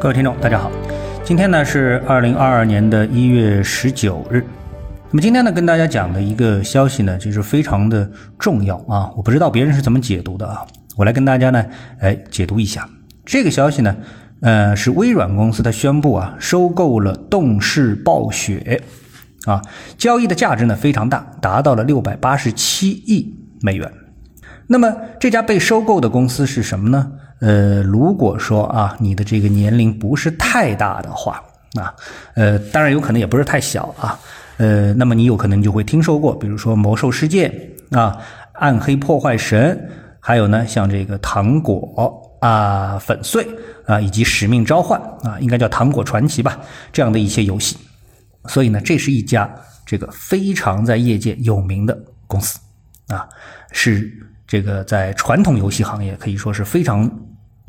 各位听众，大家好，今天呢是二零二二年的一月十九日。那么今天呢，跟大家讲的一个消息呢，就是非常的重要啊。我不知道别人是怎么解读的啊，我来跟大家呢，哎，解读一下这个消息呢。呃，是微软公司它宣布啊，收购了动视暴雪啊，交易的价值呢非常大，达到了六百八十七亿美元。那么这家被收购的公司是什么呢？呃，如果说啊，你的这个年龄不是太大的话啊，呃，当然有可能也不是太小啊，呃，那么你有可能就会听说过，比如说《魔兽世界》啊，《暗黑破坏神》，还有呢，像这个《糖果》啊，《粉碎》啊，以及《使命召唤》啊，应该叫《糖果传奇》吧，这样的一些游戏。所以呢，这是一家这个非常在业界有名的公司啊，是这个在传统游戏行业可以说是非常。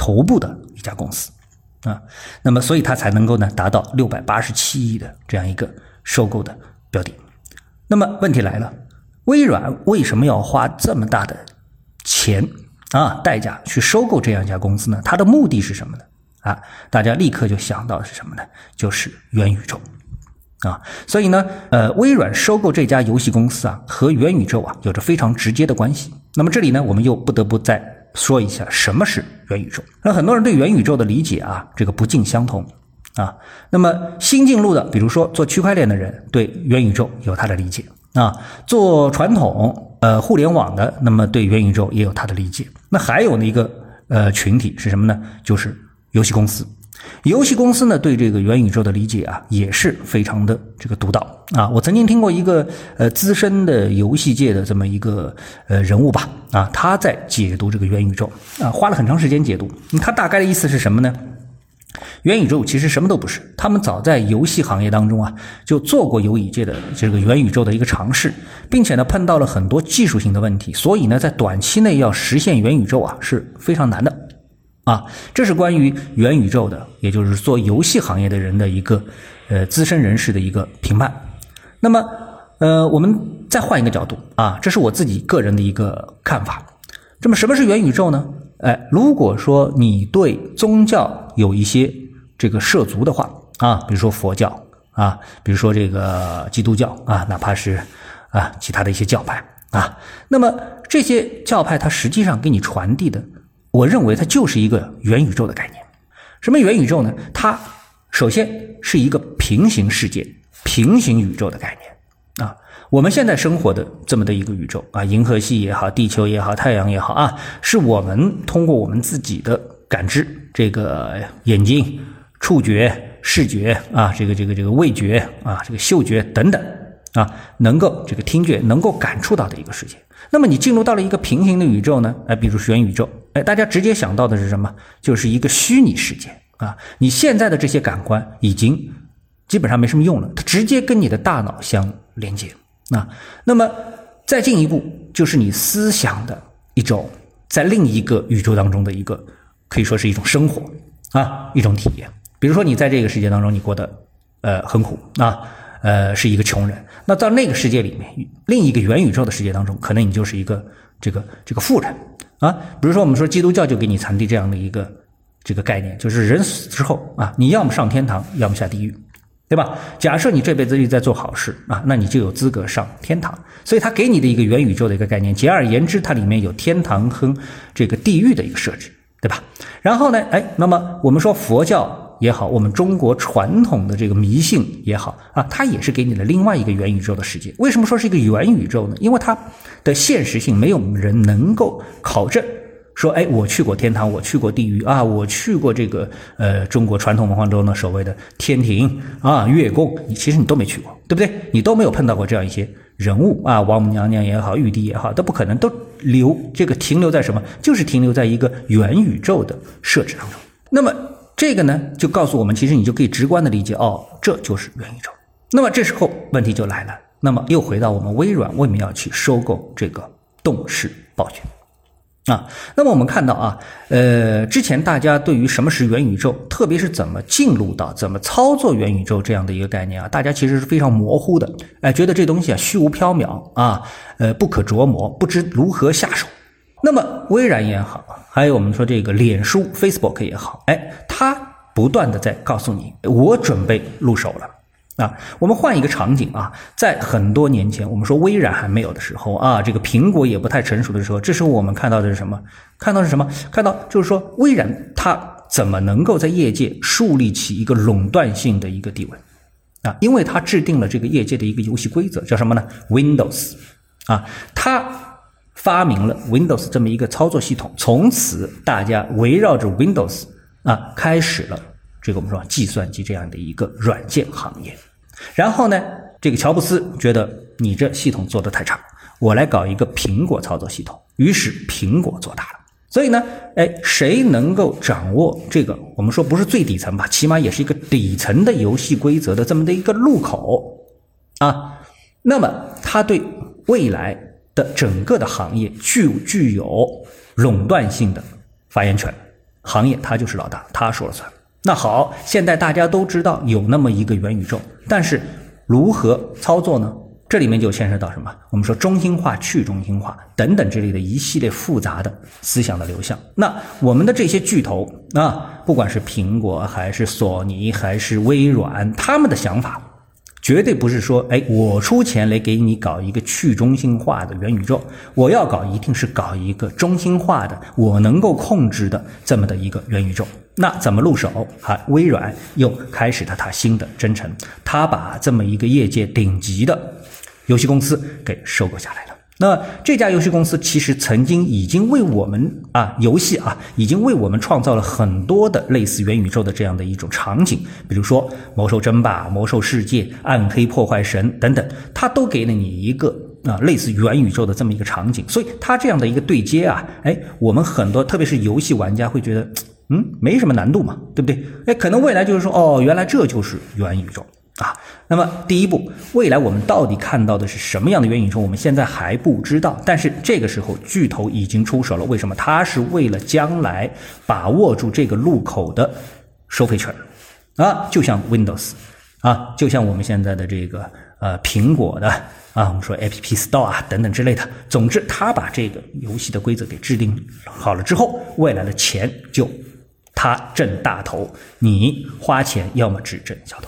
头部的一家公司，啊，那么所以它才能够呢达到六百八十七亿的这样一个收购的标的。那么问题来了，微软为什么要花这么大的钱啊代价去收购这样一家公司呢？它的目的是什么呢？啊，大家立刻就想到的是什么呢？就是元宇宙啊。所以呢，呃，微软收购这家游戏公司啊，和元宇宙啊有着非常直接的关系。那么这里呢，我们又不得不在。说一下什么是元宇宙？那很多人对元宇宙的理解啊，这个不尽相同啊。那么新进入的，比如说做区块链的人，对元宇宙有他的理解啊；做传统呃互联网的，那么对元宇宙也有他的理解。那还有呢一个呃群体是什么呢？就是游戏公司。游戏公司呢，对这个元宇宙的理解啊，也是非常的这个独到啊。我曾经听过一个呃资深的游戏界的这么一个呃人物吧啊，他在解读这个元宇宙啊，花了很长时间解读。他大概的意思是什么呢？元宇宙其实什么都不是，他们早在游戏行业当中啊，就做过游戏界的这个元宇宙的一个尝试，并且呢碰到了很多技术性的问题，所以呢在短期内要实现元宇宙啊是非常难的。啊，这是关于元宇宙的，也就是做游戏行业的人的一个呃资深人士的一个评判。那么，呃，我们再换一个角度啊，这是我自己个人的一个看法。那么，什么是元宇宙呢？哎，如果说你对宗教有一些这个涉足的话啊，比如说佛教啊，比如说这个基督教啊，哪怕是啊其他的一些教派啊，那么这些教派它实际上给你传递的。我认为它就是一个元宇宙的概念。什么元宇宙呢？它首先是一个平行世界、平行宇宙的概念啊。我们现在生活的这么的一个宇宙啊，银河系也好，地球也好，太阳也好啊，是我们通过我们自己的感知，这个眼睛、触觉、视觉啊，这个这个这个味觉啊，这个嗅觉等等啊，能够这个听觉能够感触到的一个世界。那么你进入到了一个平行的宇宙呢？哎，比如元宇宙。哎，大家直接想到的是什么？就是一个虚拟世界啊！你现在的这些感官已经基本上没什么用了，它直接跟你的大脑相连接啊。那么再进一步，就是你思想的一种在另一个宇宙当中的一个，可以说是一种生活啊，一种体验。比如说你在这个世界当中，你过得呃很苦啊，呃是一个穷人。那到那个世界里面，另一个元宇宙的世界当中，可能你就是一个这个这个富人。啊，比如说我们说基督教就给你传递这样的一个这个概念，就是人死之后啊，你要么上天堂，要么下地狱，对吧？假设你这辈子一直在做好事啊，那你就有资格上天堂。所以他给你的一个元宇宙的一个概念，简而言之，它里面有天堂和这个地狱的一个设置，对吧？然后呢，哎，那么我们说佛教。也好，我们中国传统的这个迷信也好啊，它也是给你了另外一个元宇宙的世界。为什么说是一个元宇宙呢？因为它的现实性没有人能够考证，说哎，我去过天堂，我去过地狱啊，我去过这个呃中国传统文化中的所谓的天庭啊、月宫，你其实你都没去过，对不对？你都没有碰到过这样一些人物啊，王母娘娘也好，玉帝也好，都不可能都留这个停留在什么？就是停留在一个元宇宙的设置当中。那么。这个呢，就告诉我们，其实你就可以直观的理解，哦，这就是元宇宙。那么这时候问题就来了，那么又回到我们微软为什么要去收购这个动视暴雪啊？那么我们看到啊，呃，之前大家对于什么是元宇宙，特别是怎么进入到、怎么操作元宇宙这样的一个概念啊，大家其实是非常模糊的，哎，觉得这东西啊虚无缥缈啊，呃，不可琢磨，不知如何下手。那么微软也好，还有我们说这个脸书 Facebook 也好，哎，它不断的在告诉你，我准备入手了。啊，我们换一个场景啊，在很多年前，我们说微软还没有的时候啊，这个苹果也不太成熟的时候，这时候我们看到的是什么？看到是什么？看到就是说，微软它怎么能够在业界树立起一个垄断性的一个地位啊？因为它制定了这个业界的一个游戏规则，叫什么呢？Windows 啊，它发明了 Windows 这么一个操作系统，从此大家围绕着 Windows 啊，开始了。这个我们说计算机这样的一个软件行业，然后呢，这个乔布斯觉得你这系统做的太差，我来搞一个苹果操作系统，于是苹果做大了。所以呢，哎，谁能够掌握这个我们说不是最底层吧，起码也是一个底层的游戏规则的这么的一个入口啊，那么他对未来的整个的行业具具有垄断性的发言权，行业他就是老大，他说了算。那好，现在大家都知道有那么一个元宇宙，但是如何操作呢？这里面就牵涉到什么？我们说中心化、去中心化等等之类的一系列复杂的思想的流向。那我们的这些巨头啊，不管是苹果还是索尼还是微软，他们的想法。绝对不是说，哎，我出钱来给你搞一个去中心化的元宇宙，我要搞一定是搞一个中心化的，我能够控制的这么的一个元宇宙。那怎么入手？哈，微软又开始了它新的征程，它把这么一个业界顶级的游戏公司给收购下来了。那这家游戏公司其实曾经已经为我们啊游戏啊，已经为我们创造了很多的类似元宇宙的这样的一种场景，比如说《魔兽争霸》《魔兽世界》《暗黑破坏神》等等，它都给了你一个啊类似元宇宙的这么一个场景。所以它这样的一个对接啊，哎，我们很多特别是游戏玩家会觉得，嗯，没什么难度嘛，对不对？哎，可能未来就是说，哦，原来这就是元宇宙。啊，那么第一步，未来我们到底看到的是什么样的元宇宙？我们现在还不知道。但是这个时候，巨头已经出手了。为什么？它是为了将来把握住这个路口的收费权啊，就像 Windows 啊，就像我们现在的这个呃苹果的啊，我们说 App Store 啊等等之类的。总之，他把这个游戏的规则给制定好了之后，未来的钱就他挣大头，你花钱要么只挣小头。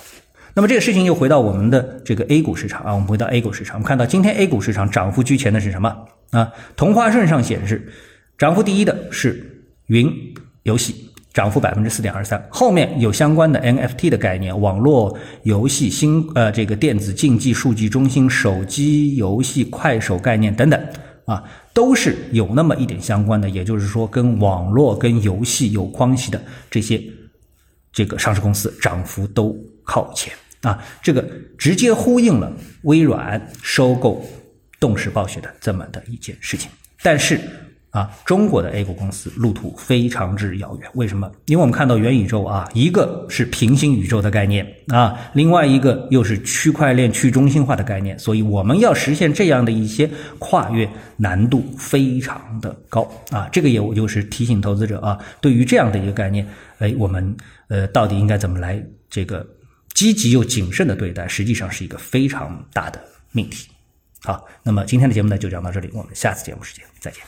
那么这个事情又回到我们的这个 A 股市场啊，我们回到 A 股市场，我们看到今天 A 股市场涨幅居前的是什么啊？同花顺上显示，涨幅第一的是云游戏，涨幅百分之四点二三，后面有相关的 NFT 的概念，网络游戏、新呃这个电子竞技数据中心、手机游戏、快手概念等等啊，都是有那么一点相关的，也就是说跟网络、跟游戏有关系的这些这个上市公司涨幅都靠前。啊，这个直接呼应了微软收购动视暴雪的这么的一件事情。但是啊，中国的 A 股公司路途非常之遥远。为什么？因为我们看到元宇宙啊，一个是平行宇宙的概念啊，另外一个又是区块链去中心化的概念，所以我们要实现这样的一些跨越，难度非常的高啊。这个也我就是提醒投资者啊，对于这样的一个概念，哎，我们呃到底应该怎么来这个？积极又谨慎的对待，实际上是一个非常大的命题。好，那么今天的节目呢就讲到这里，我们下次节目时间再见。